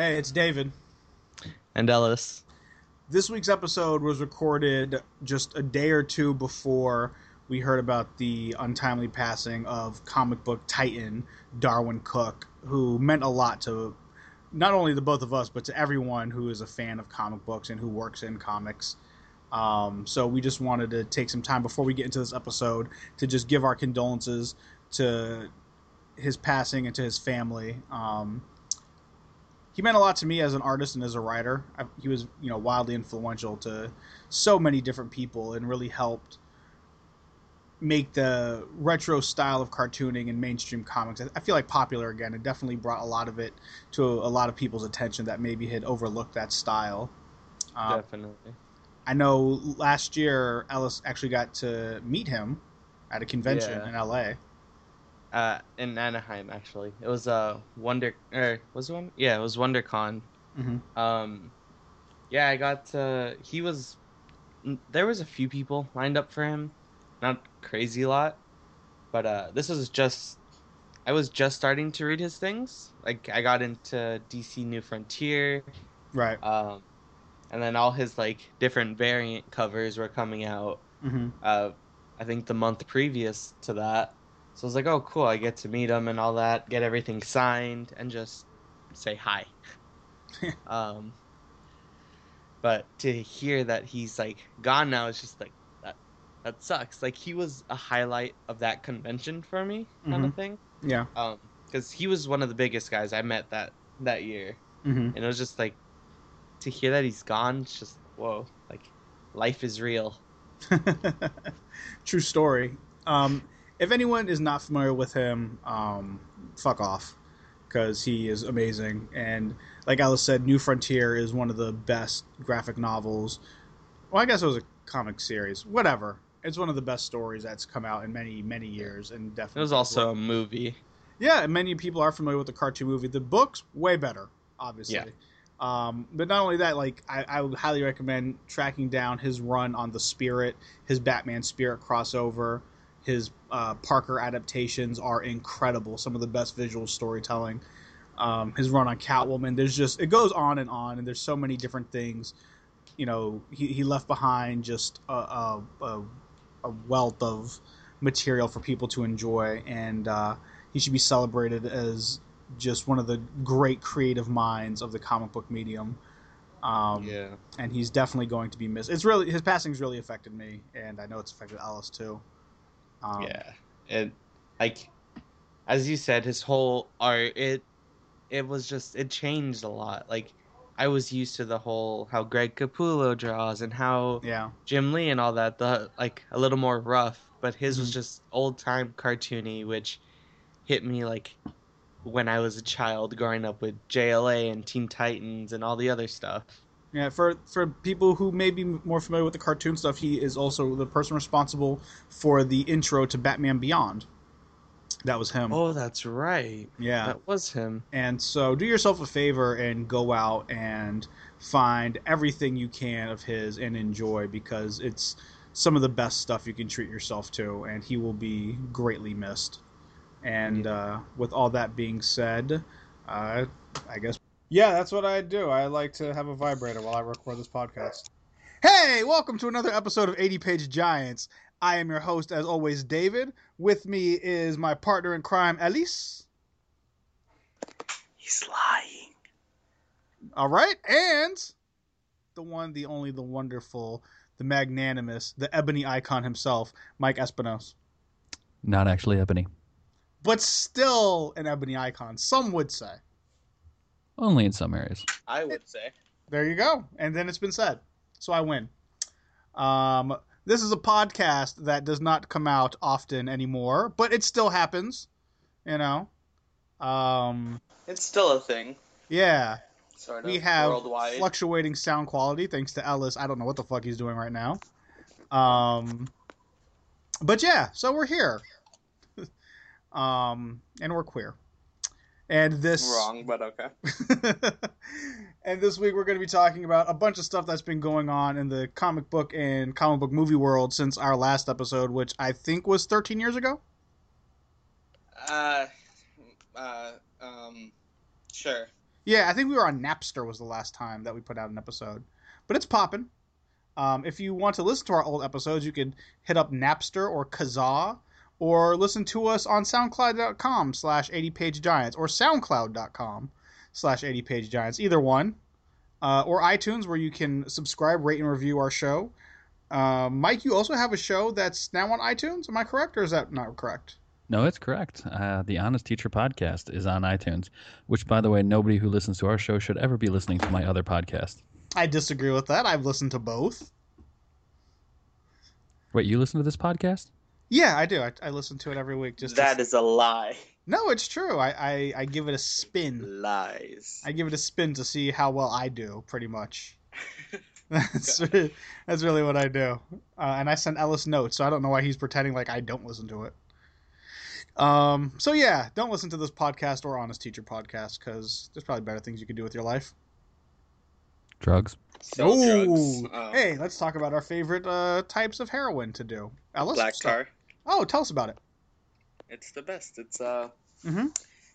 Hey, it's David. And Ellis. This week's episode was recorded just a day or two before we heard about the untimely passing of comic book titan Darwyn Cooke, who meant a lot to not only the both of us, but to everyone who is a fan of comic books and who works in comics. Um, so we just wanted to take some time before we get into this episode to just give our condolences to his passing and to his family. Um, he meant a lot to me as an artist and as a writer. I, he was, you know, wildly influential to so many different people and really helped make the retro style of cartooning and mainstream comics. I feel like popular again. It definitely brought a lot of it to a, lot of people's attention that maybe had overlooked that style. Um, Definitely. I know last year Ellis actually got to meet him at a convention yeah. in LA. Uh, in Anaheim, actually, it was a uh, Wonder. Or was it one? Yeah, it was WonderCon. Mm-hmm. Um, yeah, I got to. He was. There was a few people lined up for him, not crazy lot, but uh, this was just. I was just starting to read his things. Like I got into DC New Frontier. Right. Um, and then all his like different variant covers were coming out. Mm-hmm. Uh, I think the month previous to that. So I was like, oh, cool. I get to meet him and all that, get everything signed, and just say hi. um, but to hear that he's like gone now, is just like that. That sucks. Like he was a highlight of that convention for me, kind mm-hmm. of thing. Yeah. Um, because he was one of the biggest guys I met that that year, mm-hmm. and it was just like to hear that he's gone. It's just whoa, like life is real. True story. Um, if anyone is not familiar with him, um, fuck off, because he is amazing. And like Ellis said, New Frontier is one of the best graphic novels. Well, I guess it was a comic series. Whatever. It's one of the best stories that's come out in many, many years, and definitely. It was also a movie. Yeah, many people are familiar with the cartoon movie. The books, way better, obviously. Yeah. Um, but not only that, like I, I, would highly recommend tracking down his run on the Spirit, his Batman Spirit crossover. His uh, Parker adaptations are incredible. Some of the best visual storytelling. Um, his run on Catwoman. There's just it goes on and on, and there's so many different things. You know, he, he left behind just a, a, a, a wealth of material for people to enjoy, and uh, he should be celebrated as just one of the great creative minds of the comic book medium. Um, yeah, and he's definitely going to be missed. It's really his passing's really affected me, and I know it's affected Ellis too. Um, yeah, and like as you said, his whole art it it was just it changed a lot. Like I was used to the whole how Greg Capullo draws and how yeah Jim Lee and all that the like a little more rough, but his mm-hmm. was just old time cartoony, which hit me like when I was a child growing up with JLA and Teen Titans and all the other stuff. Yeah, for for people who may be more familiar with the cartoon stuff, he is also the person responsible for the intro to Batman Beyond. That was him. Oh, that's right. Yeah, that was him. And so, do yourself a favor and go out and find everything you can of his and enjoy because it's some of the best stuff you can treat yourself to, and he will be greatly missed. And uh, with all that being said, uh, I guess yeah, that's what I do. I like to have a vibrator while I record this podcast. Hey, welcome to another episode of 80 Page Giants. I am your host, as always, David. With me is my partner in crime, Ellis. He's lying. All right, and the one, the only, the wonderful, the magnanimous, the ebony icon himself, Mike Espinos. Not actually ebony. But still an ebony icon, some would say. Only in some areas. I would say. There you go. And then it's been said. So I win. Um, this is a podcast that does not come out often anymore, but it still happens. You know. Um, it's still a thing. Yeah. Sort of we have worldwide. fluctuating sound quality thanks to Ellis. I don't know what the fuck he's doing right now. Um, but yeah, so we're here. um, and we're queer. And this wrong, but okay. and this week we're going to be talking about a bunch of stuff that's been going on in the comic book and comic book movie world since our last episode, which I think was 13 years ago. Uh, uh, um, sure. Yeah, I think we were on Napster was the last time that we put out an episode, but it's popping. Um, if you want to listen to our old episodes, you can hit up Napster or Kazaa, or listen to us on SoundCloud.com slash 80pagegiants or SoundCloud.com slash 80pagegiants. Either one. Uh, or iTunes, where you can subscribe, rate, and review our show. Uh, Mike, you also have a show that's now on iTunes. Am I correct, or is that not correct? No, it's correct. Uh, the Honest Teacher podcast is on iTunes, which, by the way, nobody who listens to our show should ever be listening to my other podcast. I disagree with that. I've listened to both. Wait, you listen to this podcast? Yeah, I do. I, I listen to it every week. Just That to... is a lie. no, it's true. I, I I give it a spin. Lies. I give it a spin to see how well I do. Pretty much. that's really, that's really what I do. Uh, and I sent Ellis notes, so I don't know why he's pretending like I don't listen to it. Um. So yeah, don't listen to this podcast or Honest Teacher podcast because there's probably better things you could do with your life. Drugs. Sell Ooh. drugs. Uh, Hey, let's talk about our favorite uh, types of heroin to do. Ellis, black start. tar. Oh, tell us about it. It's the best. It's uh, Mm-hmm.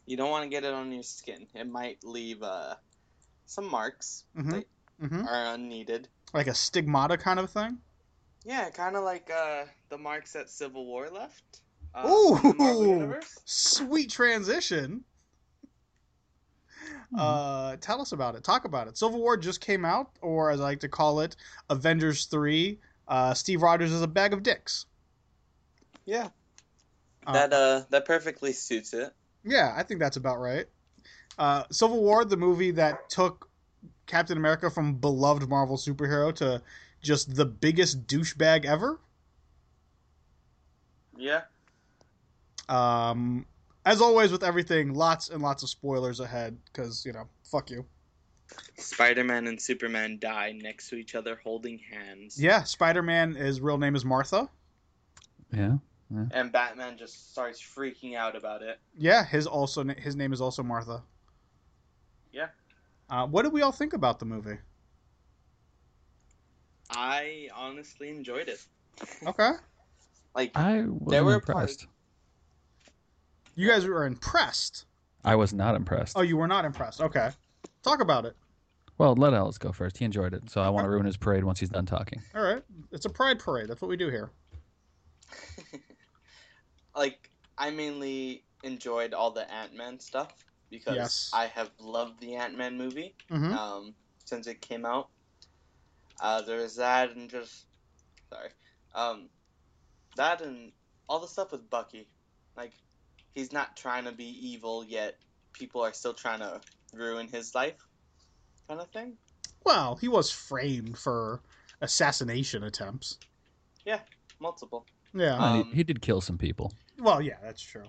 you don't want to get it on your skin. It might leave uh, some marks Mm-hmm. that Mm-hmm. are unneeded. Like a stigmata kind of thing. Yeah, kind of like uh, the marks that Civil War left. Uh, Ooh. in the Marvel universe. Sweet transition. Uh, tell us about it. Talk about it. Civil War just came out, or as I like to call it, Avengers Three. Uh, Steve Rogers is a bag of dicks. Yeah, Uh, that uh, that perfectly suits it. Yeah, I think that's about right. Uh, Civil War, the movie that took Captain America from beloved Marvel superhero to just the biggest douchebag ever. Yeah. Um, as always with everything, lots and lots of spoilers ahead because you know, fuck you. Spider-Man and Superman die next to each other holding hands. Yeah, Spider Man. His real name is Martha. Yeah. And Batman just starts freaking out about it. Yeah, his also his name is also Martha. Yeah. Uh, what did we all think about the movie? I honestly enjoyed it. Okay, Like I wasn't There were impressed. you guys were impressed. I was not impressed. Oh, you were not impressed. Okay, talk about it. Well, let Ellis go first. He enjoyed it, so I want to ruin his parade once he's done talking. All right, it's a pride parade. That's what we do here. like I mainly enjoyed all the Ant Man stuff because Yes. I have loved the Ant Man movie hmm um, since it came out. Uh, there was that and just sorry, um, that and all the stuff with Bucky. Like he's not trying to be evil yet. People are still trying to ruin his life, kind of thing. Well, he was framed for assassination attempts. Yeah, multiple. Yeah. And he- Um, he, did kill some people. Well, yeah, that's true.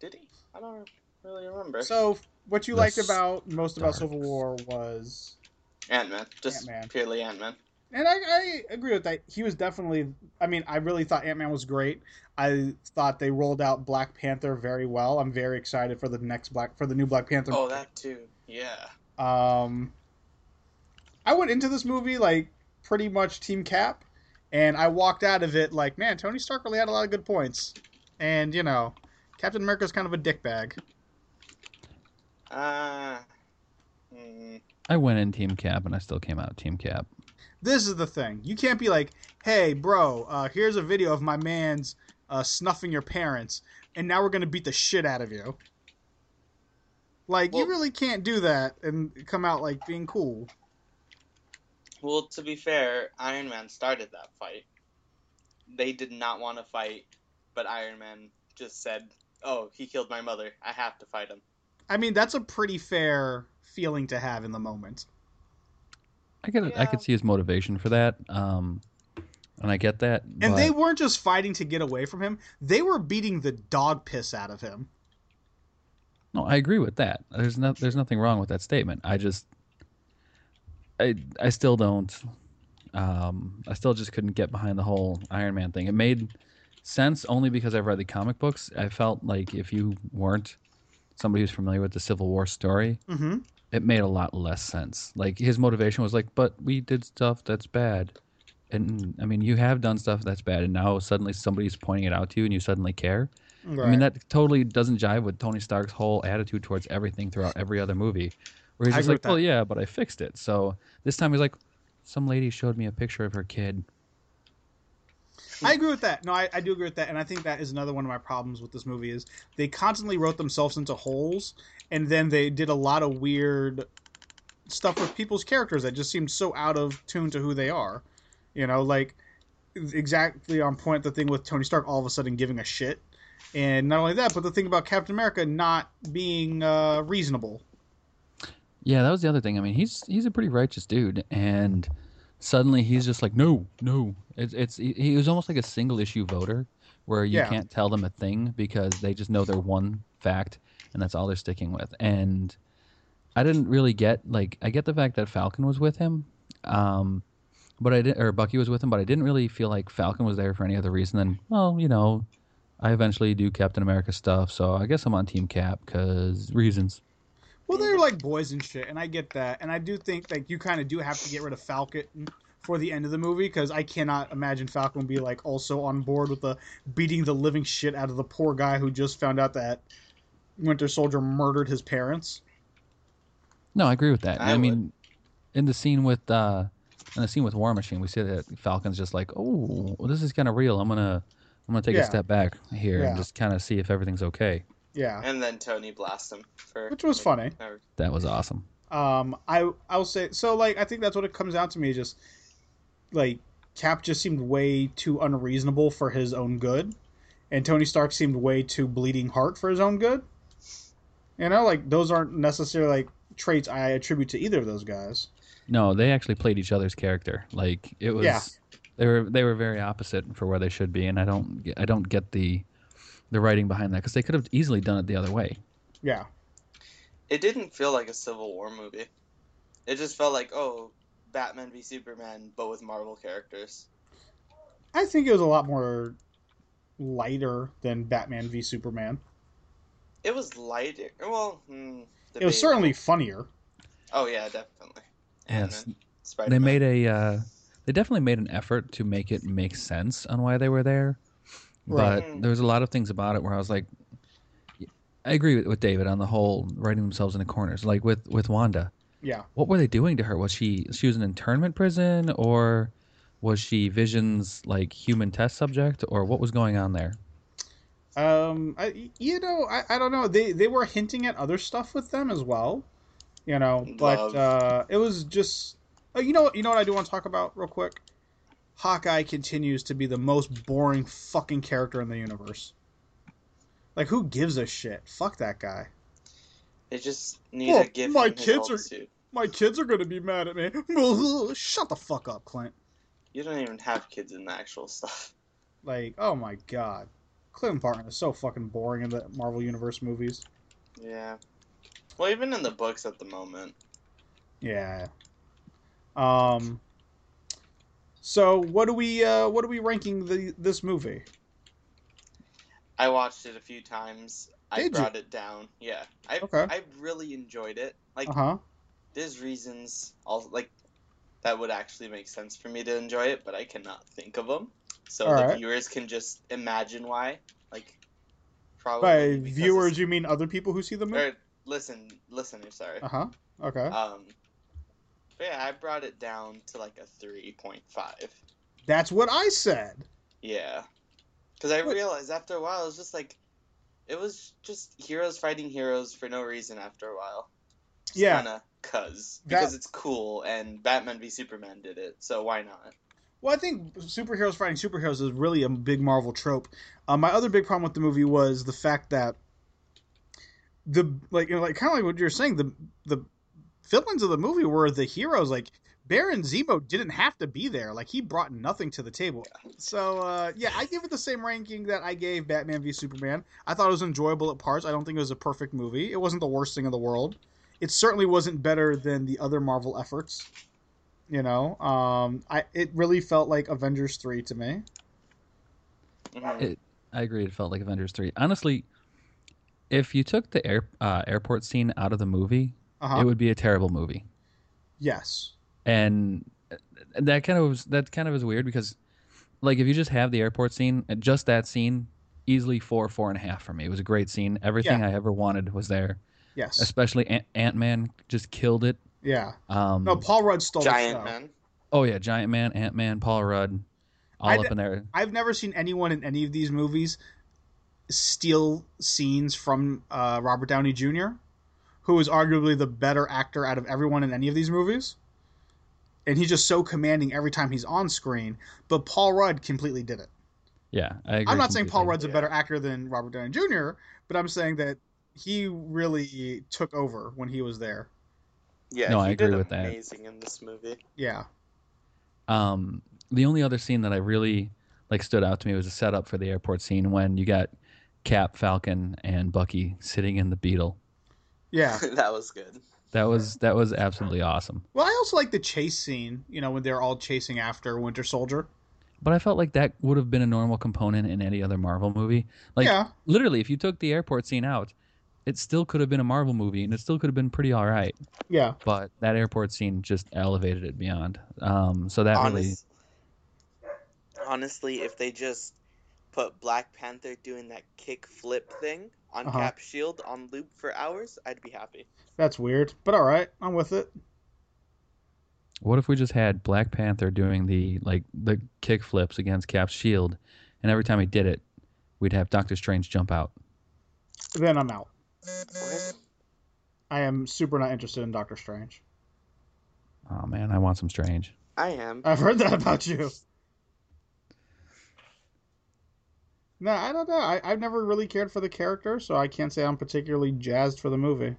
Did he? I don't really remember. So, what you The liked about most about Civil War was Ant Man, just Ant-Man. purely Ant Man. And I, I agree with that. He was definitely. I mean, I really thought Ant Man was great. I thought they rolled out Black Panther very well. I'm very excited for the next Black for the new Black Panther. Oh, that too. Yeah. Um, I went into this movie like pretty much Team Cap, and I walked out of it like, man, Tony Stark really had a lot of good points. And you know, Captain America's kind of a dickbag. Uh, mm, I went in Team Cap, and I still came out Team Cap. This is the thing. You can't be like, hey, bro, uh, here's a video of my man's uh, snuffing your parents, and now we're gonna beat the shit out of you. Like, you really can't do that and come out like being cool. well, to be fair, Iron Man started that fight. They did not want to fight, but Iron Man just said, "Oh, he killed my mother. I have to fight him." I mean, that's a pretty fair feeling to have in the moment. I could I could see his motivation for that, um, and I get that. And but they weren't just fighting to get away from him; they were beating the dog piss out of him. no, I agree with that. There's no there's nothing wrong with that statement. I just I I still don't. Um, I still just couldn't get behind the whole Iron Man thing. It made sense only because I've read the comic books. I felt like if you weren't somebody who's familiar with the Civil War story, Mm-hmm. it made a lot less sense. Like his motivation was like, but we did stuff that's bad. And I mean, you have done stuff that's bad, and now suddenly somebody's pointing it out to you, and you suddenly care. Right. I mean, that totally doesn't jive with Tony Stark's whole attitude towards everything throughout every other movie, where he's just like, "Well, yeah, but I fixed it." So this time he's like, "Some lady showed me a picture of her kid." I agree with that. No, I, I do agree with that, and I think that is another one of my problems with this movie is they constantly wrote themselves into holes, and then they did a lot of weird stuff with people's characters that just seemed so out of tune to who they are. You know, like exactly on point the thing with Tony Stark all of a sudden giving a shit. And not only that, but the thing about Captain America not being uh, reasonable. Yeah, that was the other thing. I mean, he's he's a pretty righteous dude, and suddenly he's just like, no, no. It's it's he was almost like a single issue voter, where you yeah. can't tell them a thing because they just know their one fact, and that's all they're sticking with. And I didn't really get like I get the fact that Falcon was with him, um, but I did or Bucky was with him, but I didn't really feel like Falcon was there for any other reason than well, you know, I eventually do Captain America stuff, so I guess I'm on Team Cap because reasons. Well, they're like boys and shit, and I get that, and I do think like you kind of do have to get rid of Falcon for the end of the movie because I cannot imagine Falcon be like also on board with the beating the living shit out of the poor guy who just found out that Winter Soldier murdered his parents. No, I agree with that. I, I mean, in the scene with uh, in the scene with War Machine, we see that Falcon's just like, "Oh, well, this is kind of real. I'm gonna, I'm gonna take yeah. a step back here yeah. and just kind of see if everything's okay." Yeah. And then Tony blast him for which was funny. That was awesome. Um, I I'll say so. Like, I think that's what it comes down to me. Just like Cap just seemed way too unreasonable for his own good, and Tony Stark seemed way too bleeding heart for his own good. You know, like those aren't necessarily like traits I attribute to either of those guys. No, they actually played each other's character. Like it was, yeah. they were they were very opposite for where they should be, and I don't I don't get the the writing behind that because they could have easily done it the other way. Yeah, it didn't feel like a Civil War movie. It just felt like oh, Batman v Superman, but with Marvel characters. I think it was a lot more lighter than Batman v Superman. It was lighter. Well, hmm, it was certainly funnier. Oh yeah, definitely. Yes, they made a. Uh, they definitely made an effort to make it make sense on why they were there, right. but there was a lot of things about it where I was like, I agree with, with David on the whole writing themselves into corners. Like with with Wanda. Yeah. What were they doing to her? Was she she was an internment prison or was she Vision's like human test subject or what was going on there? Um, I, you know, I, I don't know. They they were hinting at other stuff with them as well, you know. But uh, it was just, uh, you know, you know what I do want to talk about real quick. Hawkeye continues to be the most boring fucking character in the universe. Like, who gives a shit? Fuck that guy. They just need well, to give my kids are suit. my kids are gonna be mad at me. Shut the fuck up, Clint. You don't even have kids in the actual stuff. Like, oh my god. Clint Barton is so fucking boring in the Marvel Universe movies. Yeah. Well, even in the books at the moment. Yeah. Um. So what do we uh, what are we ranking the this movie? I watched it a few times. Did I brought you? it down. Yeah, I okay. I really enjoyed it. Like, uh-huh. there's reasons all like that would actually make sense for me to enjoy it, but I cannot think of them. So All the right. viewers can just imagine why. Like, probably. By viewers, you mean other people who see the movie? Or, listen, listeners, sorry. Uh huh. Okay. Um, yeah, I brought it down to like a three point five. That's what I said. Yeah, because I what? realized after a while, it was just like, it was just heroes fighting heroes for no reason. After a while. Just yeah. Kinda cause because that... it's cool, and Batman v Superman did it, so why not? Well, I think superheroes fighting superheroes is really a big Marvel trope. Uh, my other big problem with the movie was the fact that the like you know, like kind of like what you're saying the the villains of the movie were the heroes. Like Baron Zemo didn't have to be there. Like he brought nothing to the table. So uh, yeah, I give it the same ranking that I gave Batman v Superman. I thought it was enjoyable at parts. I don't think it was a perfect movie. It wasn't the worst thing in the world. It certainly wasn't better than the other Marvel efforts. You know, um, I it really felt like Avengers three to me. It, I agree. It felt like Avengers three. Honestly, if you took the air, uh, airport scene out of the movie, uh-huh. it would be a terrible movie. Yes. And that kind of was that kind of is weird because, like, if you just have the airport scene, just that scene, easily four, four and a half for me. It was a great scene. Everything Yeah. I ever wanted was there. Yes. Especially Ant- Ant-Man just killed it. yeah. Um, No, Paul Rudd stole the Giant show. man. oh yeah, Giant Man, Ant Man, Paul Rudd, all I up in there. I've never seen anyone in any of these movies steal scenes from uh, Robert Downey Jr., who is arguably the better actor out of everyone in any of these movies. And he's just so commanding every time he's on screen. But Paul Rudd completely did it. Yeah, I agree I'm not saying Paul completely. Rudd's a Yeah. better actor than Robert Downey Jr., but I'm saying that he really took over when he was there. Yeah, No, he I agree did with that. amazing in this movie. Yeah. Um, the only other scene that I really like stood out to me was a setup for the airport scene when you got Cap, Falcon, and Bucky sitting in the Beetle. Yeah. that was good. That was that was absolutely awesome. Well, I also like the chase scene, you know, when they're all chasing after Winter Soldier. But I felt like that would have been a normal component in any other Marvel movie. Like yeah. literally, if you took the airport scene out, it still could have been a Marvel movie, and it still could have been pretty all right. Yeah. But that airport scene just elevated it beyond. Um, so that really, honestly, if they just put Black Panther doing that kick flip thing on Uh-huh. Cap Shield on loop for hours, I'd be happy. That's weird, but all right, I'm with it. what if we just had Black Panther doing the like the kick flips against Cap's shield, and every time he did it, we'd have Doctor Strange jump out. Then I'm out. What? I am super not interested in Doctor Strange. Oh man, I want some Strange. I am. I've heard that about you. No, I don't know. I, I've never really cared for the character, so I can't say I'm particularly jazzed for the movie.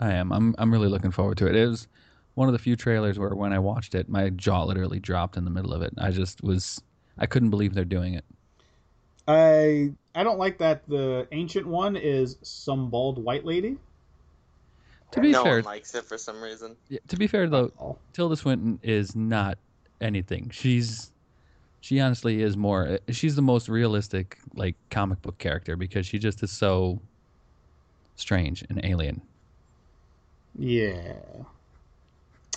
I am. I'm. I'm really looking forward to it. It was one of the few trailers where when I watched it, my jaw literally dropped in the middle of it. I just was. I couldn't believe they're doing it. I I don't like that the ancient one is some bald white lady. To be no fair, one likes it for some reason. yeah, to be fair though. Tilda Swinton is not anything. She's she honestly is more she's the most realistic like comic book character because she just is so strange and alien. Yeah.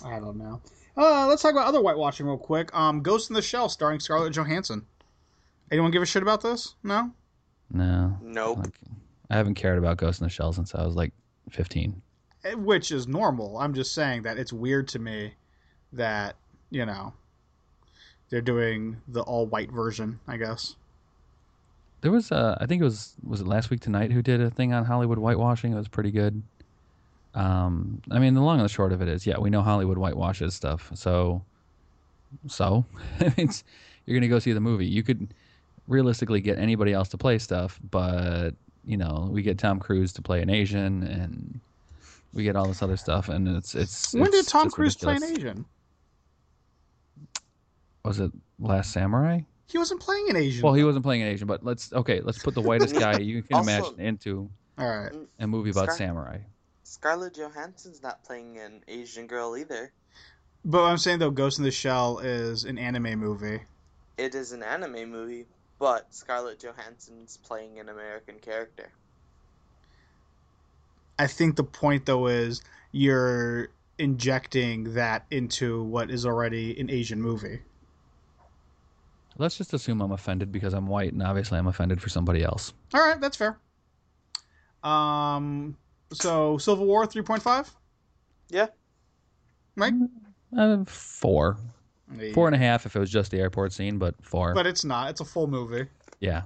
I don't know. Uh, let's talk about other whitewashing real quick. Um, Ghost in the Shell starring Scarlett Johansson. Anyone give a shit about this? No? No. Nope. Like, I haven't cared about Ghost in the Shell since I was like 15. Eh, Which is normal. I'm just saying that it's weird to me that, you know, they're doing the all white version, I guess. There was uh I think it was was it last week tonight who did a thing on Hollywood whitewashing. It was pretty good. Um I mean the long and the short of it is yeah, we know Hollywood whitewashes stuff. So so it's you're going to go see the movie. You could realistically get anybody else to play stuff, but you know, we get Tom Cruise to play an Asian and we get all this other stuff and it's it's when did Tom Cruise play an. Asian? Was it Last Samurai? He wasn't playing an Asian. Well, he wasn't playing an Asian, but let's okay, let's put the whitest guy you can Also- imagine into All right. a movie about Scar- samurai. Scarlett Johansson's not playing an Asian girl either. But I'm saying, though, Ghost in the Shell is an anime movie. It is an anime movie, but Scarlett Johansson's playing an American character. I think the point, though, is you're injecting that into what is already an Asian movie. Let's just assume I'm offended because I'm white, and obviously I'm offended for somebody else. All right, that's fair. Um, so Civil War 3.5, Yeah. Mike? Uh, four, four and a half if it was just the airport scene, but four. But it's not. It's a full movie yeah,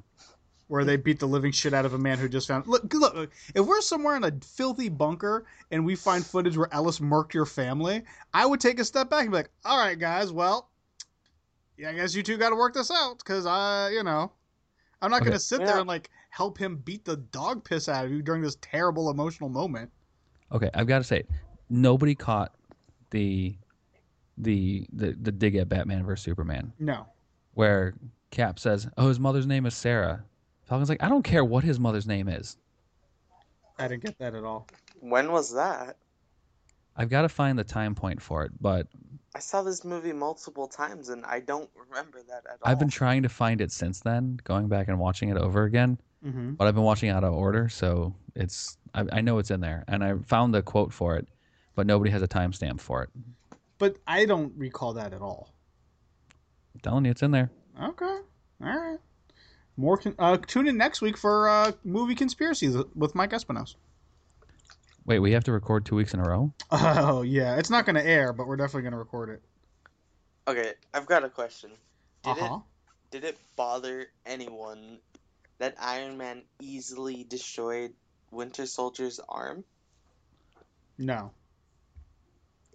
where they beat the living shit out of a man who just found. Look, look, look, if we're somewhere in a filthy bunker and we find footage where Ellis murked your family, I would take a step back and be like, all right, guys, well, yeah, I guess you two got to work this out because I, you know, I'm not Okay. going to sit there and like help him beat the dog piss out of you during this terrible emotional moment. okay. I've got to say, nobody caught the the the the dig at Batman versus Superman No. where Cap says, "Oh, his mother's name is Sarah." Falcon's like, "I don't care what his mother's name is. I didn't get that at all. When was that? I've got to find the time point for it." But I saw this movie multiple times and I don't remember that at all. I've been trying to find it since then, going back and watching it over again. Mm-hmm. but I've been watching out of order, so it's I, I know it's in there, and I found the quote for it, but nobody has a timestamp for it. But I don't recall that at all. I'm telling you, it's in there. Okay. All right. more con- uh, tune in next week for uh, movie conspiracies with Mike Espinos. Wait, we have to record two weeks in a row? Oh yeah, it's not going to air, but we're definitely going to record it. Okay, I've got a question. Did Uh-huh. it did it bother anyone that Iron Man easily destroyed Winter Soldier's arm? No.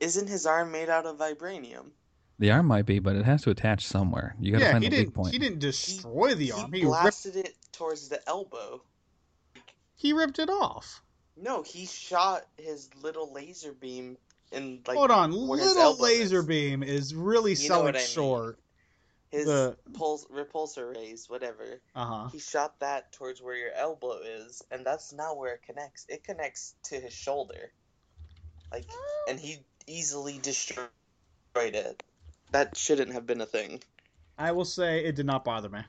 Isn't his arm made out of vibranium? The arm might be, but it has to attach somewhere. You got to Yeah, find he the didn't. weak point. He didn't destroy the arm. He He ripped. blasted it towards the elbow. He ripped it off. No, he shot his little laser beam in like Hold on, little laser is. beam is really You know selling what I mean. short. his the- pulse repulsor rays, whatever. Uh huh. He shot that towards where your elbow is, and that's not where it connects. It connects to his shoulder. Like, and he easily destroyed it. That shouldn't have been a thing. I will say it did not bother me.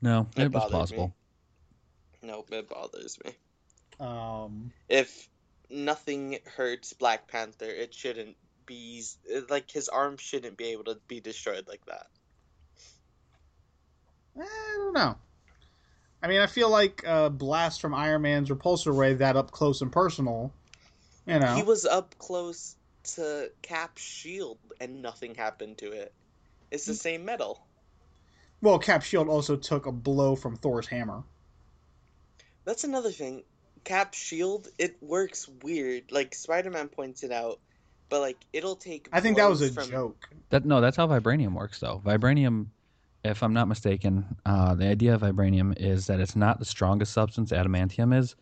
no, It it was bothered me. Nope, it bothers me. Um, If nothing hurts Black Panther, it shouldn't be like his arm shouldn't be able to be destroyed like that. Eh, I don't know. I mean, I feel like a blast from Iron Man's repulsor ray that up close and personal. You know, He was up close to Cap's shield, and nothing happened to it. It's the hmm. same metal. well, Cap Shield also took a blow from Thor's hammer. That's another thing. Cap's shield, it works weird. Like Spider-Man points it out, but like it'll take. I think that was a from- joke. That no, that's how vibranium works though. Vibranium, if I'm not mistaken, uh, the idea of vibranium is that it's not the strongest substance adamantium is,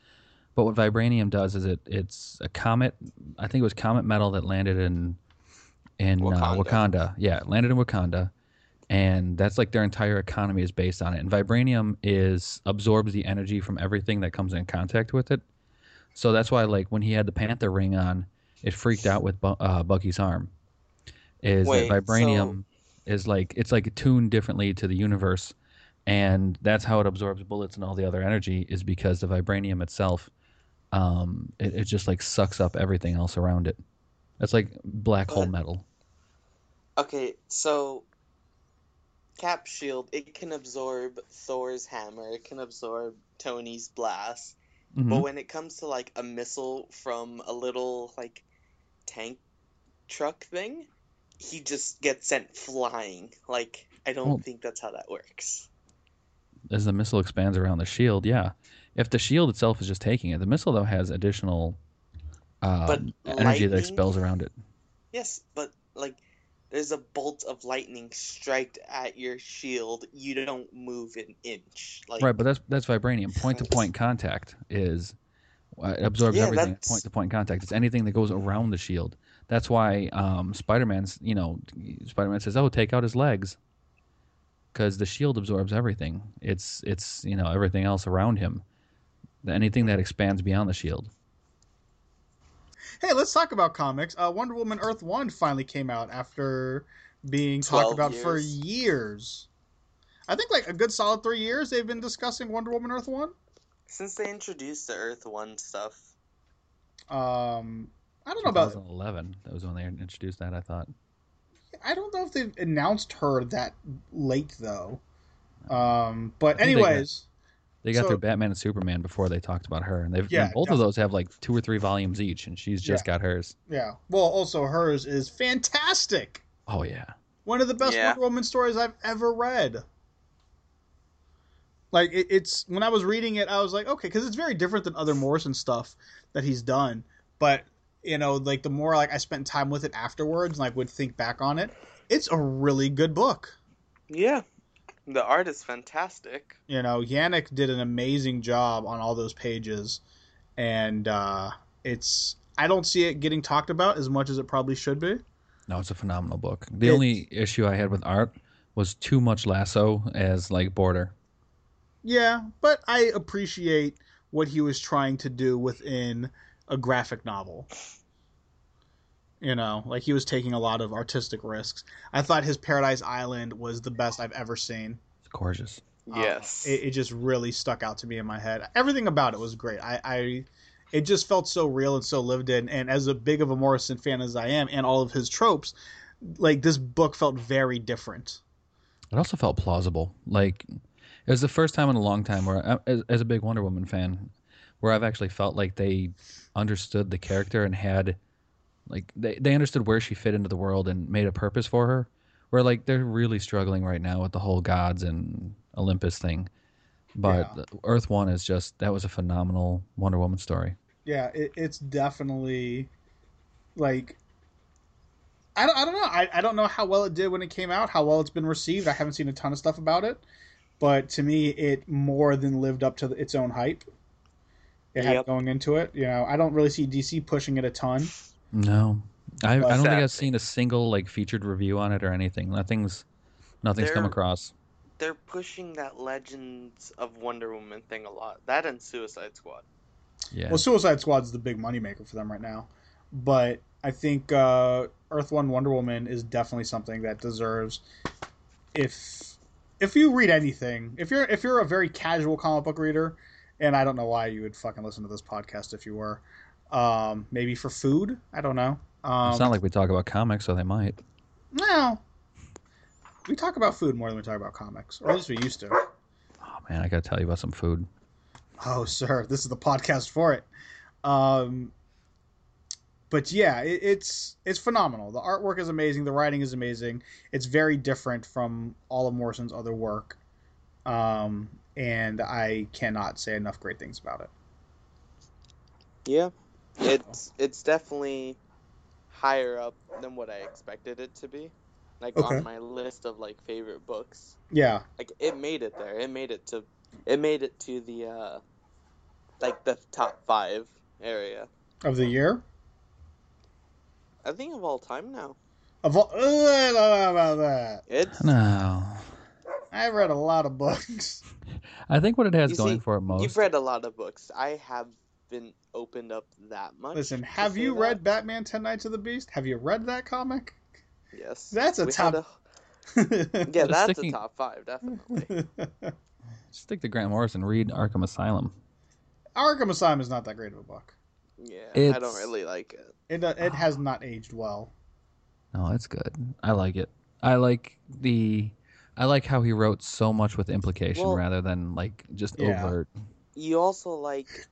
but what vibranium does is it it's a comet. I think it was comet metal that landed in in Wakanda. Uh, Wakanda. Wakanda. Yeah, it landed in Wakanda, and that's like their entire economy is based on it. And vibranium is absorbs the energy from everything that comes in contact with it. So that's why like when he had the Panther ring on, it freaked out with Bu- uh, Bucky's arm. Is Wait, that vibranium is like it's like tuned differently to the universe, and that's how it absorbs bullets and all the other energy is because the vibranium itself, um, it, it just like sucks up everything else around it. It's like black hole But- metal. Okay, so Cap shield, it can absorb Thor's hammer, it can absorb Tony's blast, Mhm. but when it comes to like a missile from a little like tank truck thing, he just gets sent flying. Like I don't Well- think that's how that works. As the missile expands around the shield, yeah. If the shield itself is just taking it, the missile though has additional uh, But energy that expels around it. Yes, but like there's a bolt of lightning striked at your shield, you don't move an inch. Like Right, but that's that's vibranium. Point to point contact is uh, it absorbs Yeah, everything. Point to point contact. It's anything that goes around the shield. That's why um, Spider-Man's, you know, Spider-Man says, "Oh, take out his legs," because the shield absorbs everything. It's it's you know everything else around him. Anything that expands beyond the shield. Hey, let's talk about comics. Uh, Wonder Woman Earth One finally came out after being talked 12 about for years. years. I think like a good solid three years they've been discussing Wonder Woman Earth One. since they introduced the Earth One stuff. Um, I don't know about. 2011. That was when they introduced that. I thought. I don't know if they've announced her that late though. Um, but I they anyways, They got So- through Batman and Superman before they talked about her, and they've Yeah, and both of those have like two or three volumes each, and she's just got hers. yeah. Well, also hers is fantastic. Oh yeah. One of the best Yeah. Wonder Woman stories I've ever read. Like it, it's when I was reading it, I was like, okay, because it's very different than other Morrison stuff that he's done. But you know, like the more like I spent time with it afterwards, and like would think back on it, it's a really good book. Yeah, the art is fantastic. You know, Yanick did an amazing job on all those pages, and uh, it's I don't see it getting talked about as much as it probably should be. No, it's a phenomenal book. The It's- only issue I had with art was too much lasso as like border. Yeah, but I appreciate what he was trying to do within a graphic novel. You know, like he was taking a lot of artistic risks. I thought his Paradise Island was the best I've ever seen. It's gorgeous. Uh, Yes. it, it just really stuck out to me in my head. Everything about it was great. I, I, it just felt so real and so lived in. And as a big of a Morrison fan as I am, and all of his tropes, like this book felt very different. It also felt plausible. Like It was the first time in a long time where, uh, as, as a big Wonder Woman fan, where I've actually felt like they understood the character and had, like, they, they understood where she fit into the world and made a purpose for her. Where, like, they're really struggling right now with the whole gods and Olympus thing. But Yeah. Earth One is just, that was a phenomenal Wonder Woman story. Yeah, it, it's definitely like I don't, I don't know. I, I don't know how well it did when it came out, how well it's been received. I haven't seen a ton of stuff about it, but to me, it more than lived up to its own hype. It had going into it. You know, I don't really see DC pushing it a ton. No. I, I don't think I've seen a single, like, featured review on it or anything. Nothing's, nothing's come across. They're pushing that Legends of Wonder Woman thing a lot. That and Suicide Squad. Yeah. Well, Suicide Squad's the big moneymaker for them right now, but I think uh, Earth One Wonder Woman is definitely something that deserves. If if you read anything, if you're if you're a very casual comic book reader, and I don't know why you would fucking listen to this podcast if you were, um, maybe for food. I don't know. Um, it's not like we talk about comics, so they might. no. We talk about food more than we talk about comics, or at least we used to. Oh man, I gotta tell you about some food. Oh, sir, this is the podcast for it. Um, but yeah, it, it's it's phenomenal. The artwork is amazing. The writing is amazing. It's very different from all of Morrison's other work, um, and I cannot say enough great things about it. Yeah, it's it's definitely higher up than what I expected it to be. Like Okay. on my list of like favorite books. Yeah, Like it made it there. It made it to it made it to the uh like the top 5 area. of the year. I think of all time now. Of all, uh, I don't know about that. It's No, I've read a lot of books. I think what it has You going see, for it most. You've read a lot of books. I haven't opened up that much. Listen, have you that. read Batman: Ten Nights of the Beast? Have you read that comic? Yes. That's a We top- a- yeah, that's sticking- a top five, definitely. Just stick to Grant Morrison. Read Arkham Asylum. Arkham Asylum is not that great of a book. Yeah, I don't really like it. It uh, it has not aged well. No, it's good. I like it. I like the. I like how he wrote so much with implication Well- rather than like just Yeah. overt. You also like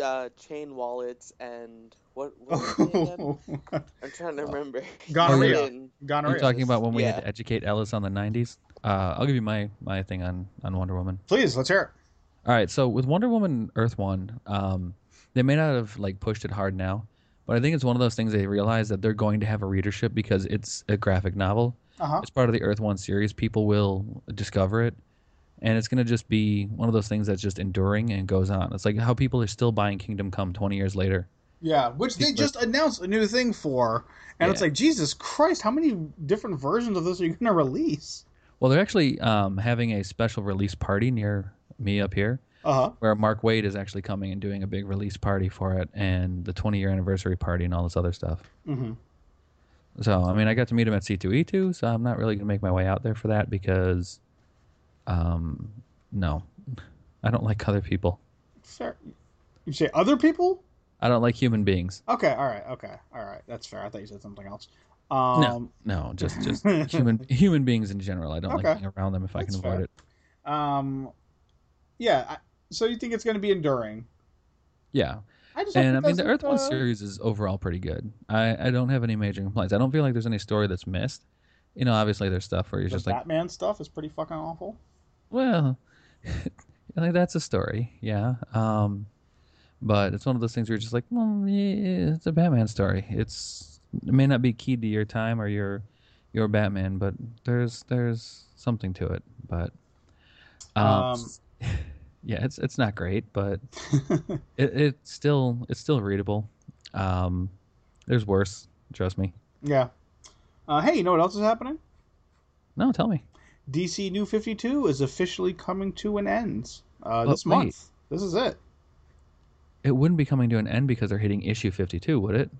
uh, chain wallets and what? what was again? I'm trying to remember. Gonorrhea. Written- Gonorrhea. You're talking about when we had to educate Ellis on the '90s. Uh, I'll give you my my thing on on Wonder Woman. Please, let's hear it. All right, so with Wonder Woman Earth One, um, they may not have like pushed it hard now, but I think it's one of those things they realize that they're going to have a readership because it's a graphic novel. Uh huh. It's part of the Earth One series. People will discover it, and it's going to just be one of those things that's just enduring and goes on. It's like how people are still buying Kingdom Come 20 years later. Yeah, which they just announced a new thing for, and it's like Jesus Christ, how many different versions of this are you going to release? Well, they're actually um, having a special release party near me up here, Uh huh. where Mark Waid is actually coming and doing a big release party for it, and the 20 year anniversary party and all this other stuff. Mm-hmm. So, I mean, I got to meet him at C2E2, so I'm not really going to make my way out there for that because, um, no, I don't like other people. Fair. You say other people? I don't like human beings. Okay. All right. Okay. All right. That's fair. I thought you said something else. Um, No, just just human human beings in general. I don't Okay. like being around them if I can avoid fair. it. Um. Yeah. I, so you think it's going to be enduring? Yeah, I just and I mean the doesn't, Earth One uh, series is overall pretty good. I I don't have any major complaints. I don't feel like there's any story that's missed. You know, obviously there's stuff where you're The just like, Batman stuff is pretty fucking awful. Well, like that's a story, yeah. Um, but it's one of those things where you're just like, well, yeah, it's a Batman story. It's it may not be keyed to your time or your your Batman, but there's there's something to it. But um, Um, yeah, it's it's not great, but it, it's still it's still readable. Um, there's worse. Trust me. yeah. Uh, hey, you know what else is happening? No, tell me. DC New 52 is officially coming to an end uh, this wait. month. This is it. It wouldn't be coming to an end because they're hitting issue 52, would it?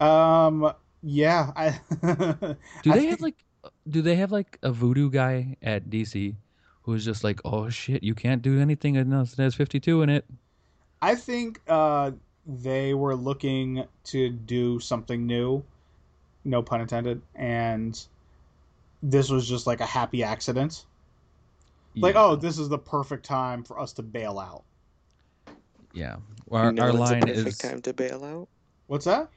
Um, yeah. I, Do they think- have like do they have like a voodoo guy at DC who's just like, "Oh shit, you can't do anything unless it has 52 in it." I think uh, they were looking to do something new, no pun intended, and this was just like a happy accident. Like, oh, this is the perfect time for us to bail out. yeah. Our, you know our line a perfect is time to bail out? What's that?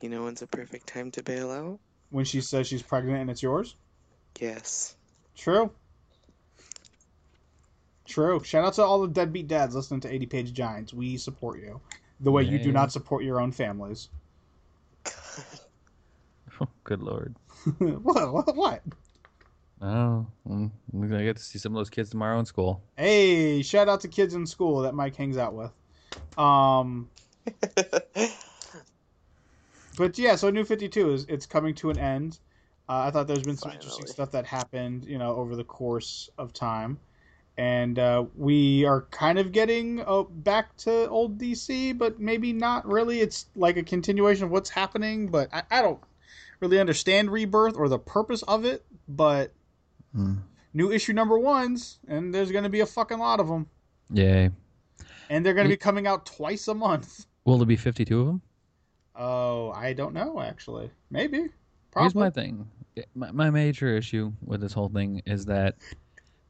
You know when's a perfect time to bail out? When she says she's pregnant and it's yours? Yes. True. True. Shout out to all the deadbeat dads listening to 80 Page Giants. We support you. The way you do not support your own families. good lord. what, what? What? Oh, we're gonna get to see some of those kids tomorrow in school. Hey, shout out to kids in school that Mike hangs out with. Um, but yeah, so New Fifty Two is it's coming to an end. Uh, I thought there's been some interesting stuff that happened, you know, over the course of time, and uh, we are kind of getting uh, back to old DC, but maybe not really. It's like a continuation of what's happening, but I, I don't really understand Rebirth or the purpose of it. But Hmm. new issue number ones, and there's going to be a fucking lot of them, Yay. and they're going to be coming out twice a month. Will there be 52 of them? Oh, I don't know actually. Maybe. Here's Probably. my thing. My, my major issue with this whole thing is that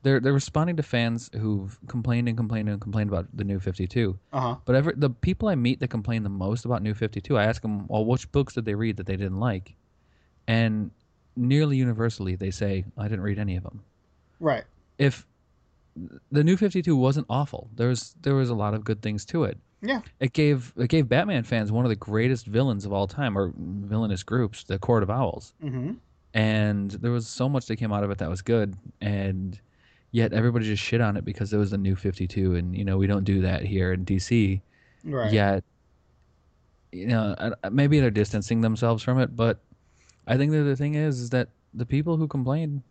they're they're responding to fans who've complained and complained and complained about the new 52. Uh huh. But ever the people I meet that complain the most about New 52, I ask them, well, which books did they read that they didn't like? And nearly universally, they say, I didn't read any of them. Right. If the New 52 wasn't awful, there was there was a lot of good things to it. Yeah. It gave it gave Batman fans one of the greatest villains of all time, or villainous groups, the Court of Owls. Mm-hmm. And there was so much that came out of it that was good, and yet everybody just shit on it because it was the New 52, and you know we don't do that here in DC Right. yet you know maybe they're distancing themselves from it but i think that the thing is is that the people who complain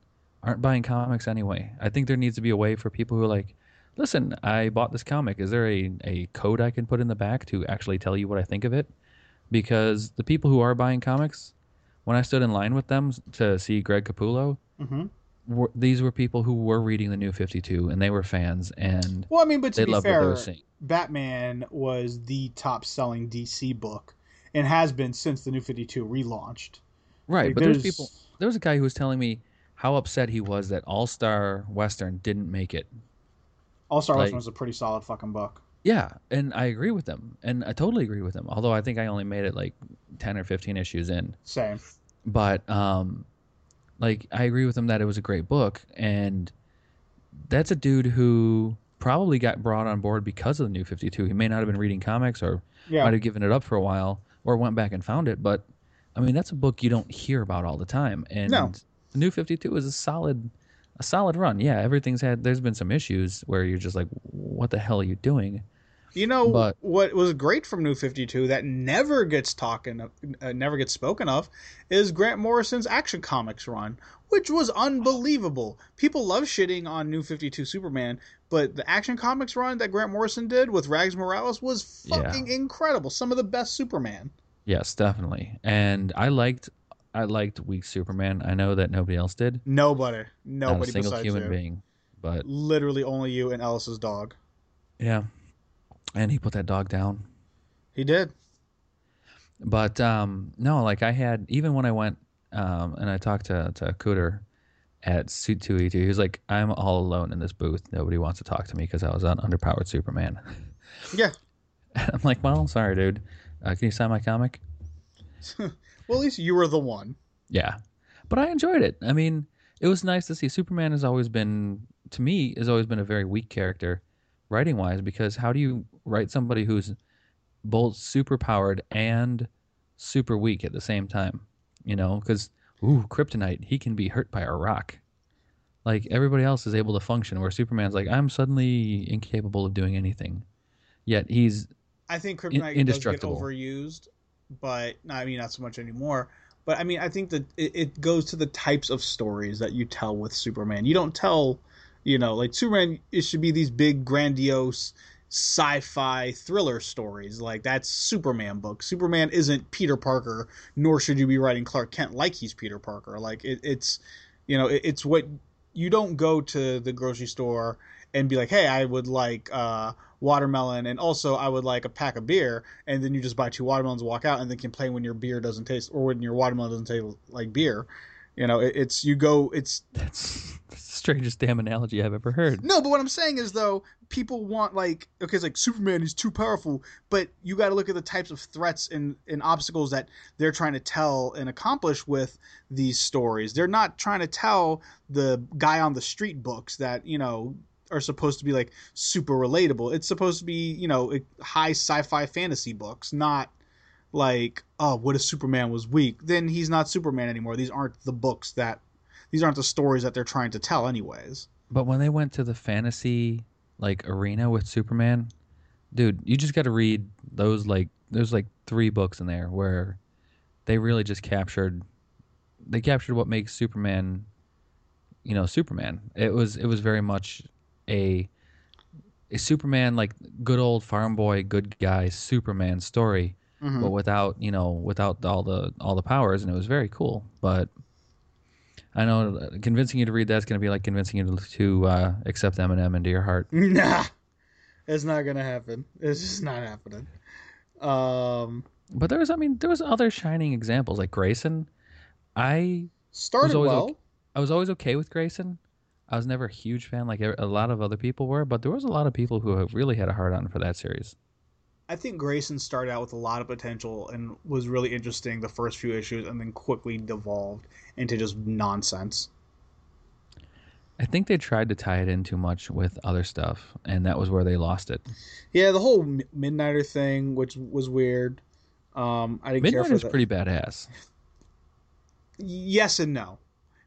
aren't buying comics anyway i think there needs to be a way for people who are like listen i bought this comic is there a, a code i can put in the back to actually tell you what i think of it because the people who are buying comics when i stood in line with them to see greg capullo Mm-hmm. were, these were people who were reading the new 52 and they were fans and Well, I mean, but to be loved what they fair, Batman was the top-selling DC book, and has been since the New Fifty Two relaunched. Right Like, but there's there's- people there was a guy who was telling me how upset he was that All Star Western didn't make it. All Star like- Western was a pretty solid fucking book. Yeah, and I agree with him, and I totally agree with him. Although I think I only made it like ten or fifteen issues in, Same. but um, like I agree with him that it was a great book, and that's a dude who probably got brought on board because of the New Fifty Two. He may not have been reading comics, or Yeah. might have given it up for a while, or went back and found it. But I mean, that's a book you don't hear about all the time, and No. New Fifty Two is a solid, a solid run. Yeah, everything's had. There's been some issues where you're just like, what the hell are you doing? You know But- what was great from New Fifty Two that never gets talking, uh, never gets spoken of, is Grant Morrison's Action Comics run, which was unbelievable. People love shitting on New Fifty Two Superman, but the Action Comics run that Grant Morrison did with Rags Morales was Yeah. fucking incredible. Some of the best Superman. Yes, definitely. And I liked, I liked Weak Superman. I know that nobody else did. Nobody, Not a nobody single besides human you. being. But Literally only you and Ellis's dog. yeah, and he put that dog down. He did. But um, no, like I had even when I went um, and I talked to to Cooter at Suit Two E Two, he was like, "I'm all alone in this booth. Nobody wants to talk to me because I was on underpowered Superman." Yeah. I'm like, "Well, I'm sorry, dude. Uh, can you sign my comic?" Well, at least you were the one. Yeah, but I enjoyed it. I mean, it was nice to see. Superman has always been, to me, has always been a very weak character, writing wise. Because how do you write somebody who's both super powered and super weak at the same time? You know, because ooh, Kryptonite, he can be hurt by a rock. Like everybody else is able to function, where Superman's like, I'm suddenly incapable of doing anything. Yet he's I think In- Kryptonite does get overused, but I mean not so much anymore. But I mean, I think that it, it goes to the types of stories that you tell with Superman. You don't tell, you know, like Superman. It should be these big, grandiose sci-fi thriller stories. Like that's Superman book. Superman isn't Peter Parker, nor should you be writing Clark Kent like he's Peter Parker. Like it, it's, you know, it, it's what you don't go to the grocery store and be like, hey, I would like uh, watermelon, and also I would like a pack of beer, and then you just buy two watermelons, walk out, and then complain when your beer doesn't taste or when your watermelon doesn't taste like beer. You know, it, it's you go. It's that's, that's the strangest damn analogy I've ever heard. no, but what I'm saying is though, people want like okay, it's like Superman is too powerful, but you got to look at the types of threats and and obstacles that they're trying to tell and accomplish with these stories. They're not trying to tell the guy on the street books that you know are supposed to be like super relatable. It's supposed to be you know high sci-fi fantasy books, not like oh what if superman was weak then he's not superman anymore these aren't the books that these aren't the stories that they're trying to tell anyways But when they went to the fantasy like arena with Superman, dude, you just got to read those like there's like three books in there where they really just captured they captured what makes Superman you know, Superman. It was it was very much a a Superman like good old farm boy, good guy Superman story, Mhm. but without, you know, without all the all the powers and it was very cool. But I know uh, convincing you to read that's going to be like convincing you to, to uh, accept Eminem into your heart. nah it's not gonna happen it's just not happening um But there was, I mean, there was other shining examples like Grayson. I started well okay. I was always okay with Grayson. I was never a huge fan like a lot of other people were, but there was a lot of people who have really had a hard on for that series. I think Grayson started out with a lot of potential and was really interesting the first few issues and then quickly devolved into just nonsense. I think they tried to tie it in too much with other stuff, and that was where they lost it. Yeah, the whole Mi- Midnighter thing, which was weird. Um, I didn't care for that. pretty badass. yes and no.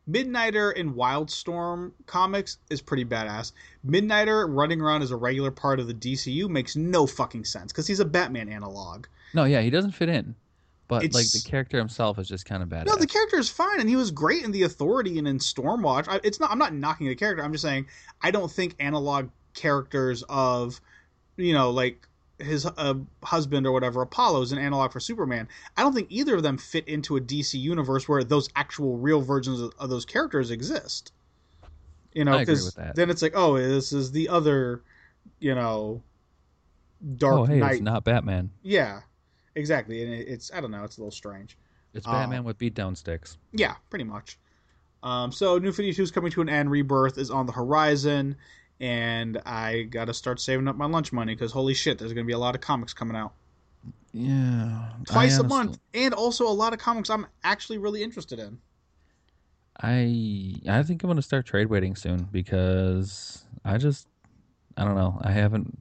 Midnighter in Wildstorm comics is pretty badass. Midnighter running around as a regular part of the DCU makes no fucking sense because he's a Batman analog. No, yeah, he doesn't fit in, but like the character himself is just kind of bad. No, the character is fine, and he was great in the Authority and in Stormwatch. I, it's not. I'm not knocking the character. I'm just saying I don't think analog characters of, you know, like his uh, husband or whatever, Apollo is an analog for Superman. I don't think either of them fit into a DC universe where those actual real versions of, of those characters exist. You know, because then it's like, oh, this is the other, you know, Dark oh, hey, Knight. it's not Batman. Yeah, exactly, and it, it's I don't know, it's a little strange. It's Uh, Batman with beatdown sticks. Yeah, pretty much. Um, so New 52 is coming to an end. Rebirth is on the horizon, and I got to start saving up my lunch money because holy shit, there's going to be a lot of comics coming out Yeah, twice a month, and also a lot of comics I'm actually really interested in. I I think I'm gonna start trade waiting soon because I just I don't know I haven't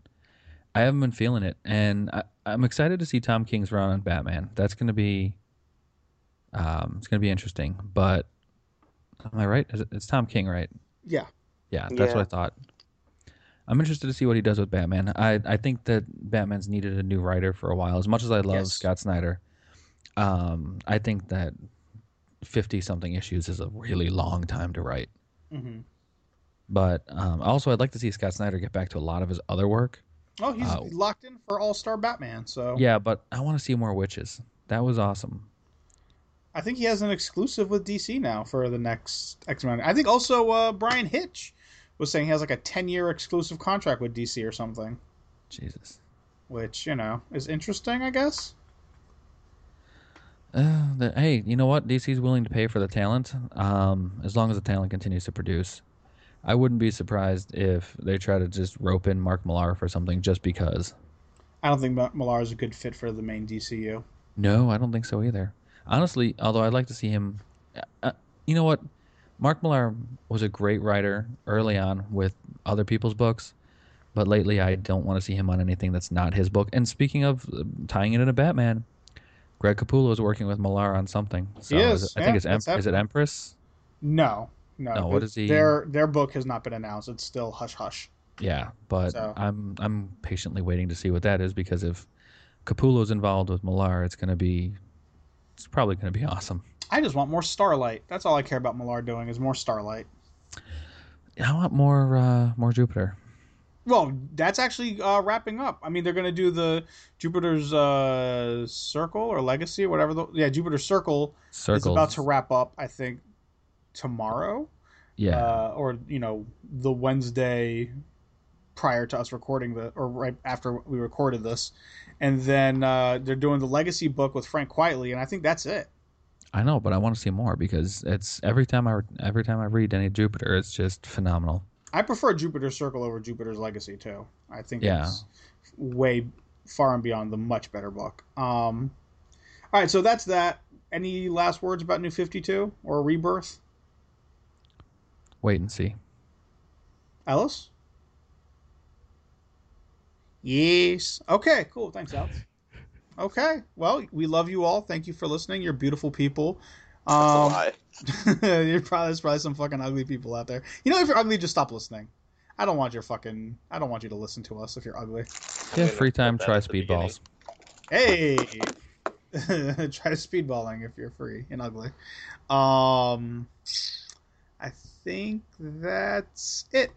I haven't been feeling it and I, I'm excited to see Tom King's run on Batman. That's gonna be um it's gonna be interesting. But am I right? Is it, it's Tom King, right? Yeah, Yeah, that's Yeah. what I thought. I'm interested to see what he does with Batman. I I think that Batman's needed a new writer for a while. As much as I love Yes. Scott Snyder, um, I think that fifty something issues is a really long time to write. hmm But um, also, I'd like to see Scott Snyder get back to a lot of his other work. Oh, he's Uh, locked in for All Star Batman, so Yeah, but I want to see more witches. That was awesome. I think he has an exclusive with DC now for the next X Men. I think also uh, Bryan Hitch was saying he has like a 10 year exclusive contract with DC or something, Jesus. which you know is interesting, I guess. Uh, the, hey, you know what? DC's willing to pay for the talent, um, as long as the talent continues to produce. I wouldn't be surprised if they try to just rope in Mark Millar for something just because. I don't think Millar is a good fit for the main DCU. No, I don't think so either. Honestly, although I'd like to see him. Uh, you know what? Mark Millar was a great writer early on with other people's books, but lately I don't want to see him on anything that's not his book. And speaking of uh, tying it into Batman, Greg Capullo is working with Millar on something. So He is is, it- I think yeah, it's em- is it. Empress? No, no. No, what is he- Their their book has not been announced. It's still hush hush. Yeah, but So- I'm I'm patiently waiting to see what that is because if Capullo's involved with Millar, it's gonna be it's probably gonna be awesome. I just want more Starlight. That's all I care about Millar doing is more Starlight. I want more uh, more Jupiter. Well, that's actually uh, wrapping up. I mean, they're going to do the Jupiter's uh, Circle or Legacy or whatever. The, yeah, Jupiter's Circle Circles. is about to wrap up. I think tomorrow. Yeah. uh, or you know the Wednesday prior to us recording the or right after we recorded this, and then uh, they're doing the Legacy book with Frank Quitely, and I think that's it. I know, but I want to see more because it's every time I every time I read any Jupiter, it's just phenomenal. I prefer Jupiter's Circle over Jupiter's Legacy too. I think yeah. it's way far and beyond the much better book. Um, all right, so that's that. Any last words about New Fifty Two or Rebirth? Wait and see. Ellis. Yes. Okay. Cool. Thanks, Alex. Okay. Well, we love you all. Thank you for listening. You're beautiful people. Um, you're probably there's probably some fucking ugly people out there. You know, if you're ugly, just stop listening. I don't want your fucking. I don't want you to listen to us if you're ugly. Yeah, free time. Try speedballs. Hey, try speedballing if you're free and ugly. Um, I think that's it.